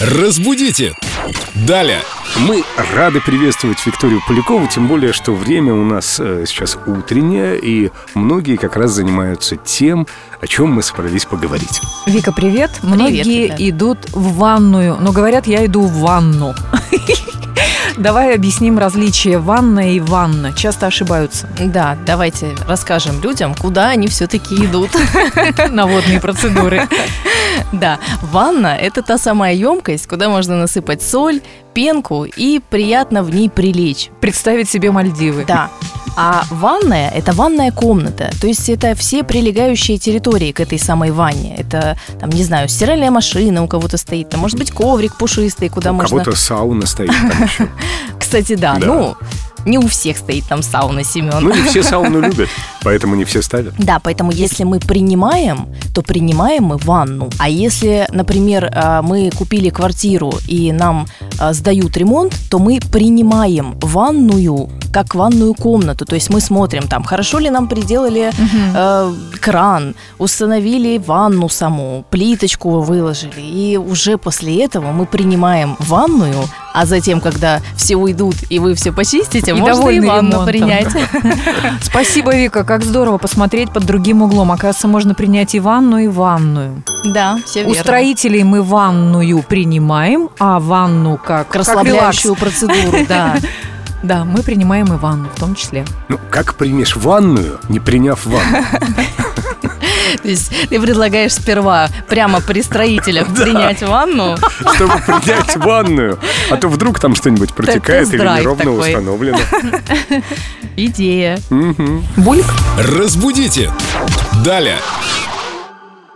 Разбудите! Далее! Мы рады приветствовать Викторию Полякову, тем более, что время у нас э, сейчас утреннее, и многие как раз занимаются тем, о чем мы собрались поговорить. Вика, привет. Многие ребят. идут в ванную, но говорят, я иду в ванну. Давай объясним различие ванна и ванна. Часто ошибаются. Да, давайте расскажем людям, куда они все-таки идут. на водные процедуры. Да, ванна – это та самая емкость, куда можно насыпать соль, пенку и приятно в ней прилечь. Представить себе Мальдивы. Да. А ванная – это ванная комната, то есть это все прилегающие территории к этой самой ванне. Это, там, не знаю, стиральная машина у кого-то стоит, там, может быть, коврик пушистый, куда У можно... кого-то сауна стоит там еще. Кстати, да, ну, не у всех стоит там сауна, Семен. Ну, не все сауну любят, поэтому не все ставят. Да, поэтому если мы принимаем, то принимаем мы ванну. А если, например, а, мы купили квартиру и нам а, сдают ремонт, то мы принимаем ванную как ванную комнату. То есть мы смотрим там, хорошо ли нам приделали э, кран, установили ванну саму, плиточку выложили. И уже после этого мы принимаем ванную, а затем, когда все уйдут и вы все почистите, И можно и ванну ремонтом. принять. Спасибо, Вика, как здорово посмотреть под другим углом. Оказывается, можно принять и ванну, и ванную. Да, все У верно. строителей мы ванную принимаем, а ванну как, расслабляющую процедуру, да. Да, мы принимаем и ванну в том числе. Ну, как примешь ванную, не приняв ванну? То есть ты предлагаешь сперва прямо при строителях принять ванну, Чтобы принять ванную. А то вдруг там что-нибудь протекает или неровно установлено. идея. Бульк. Разбудите! Далее!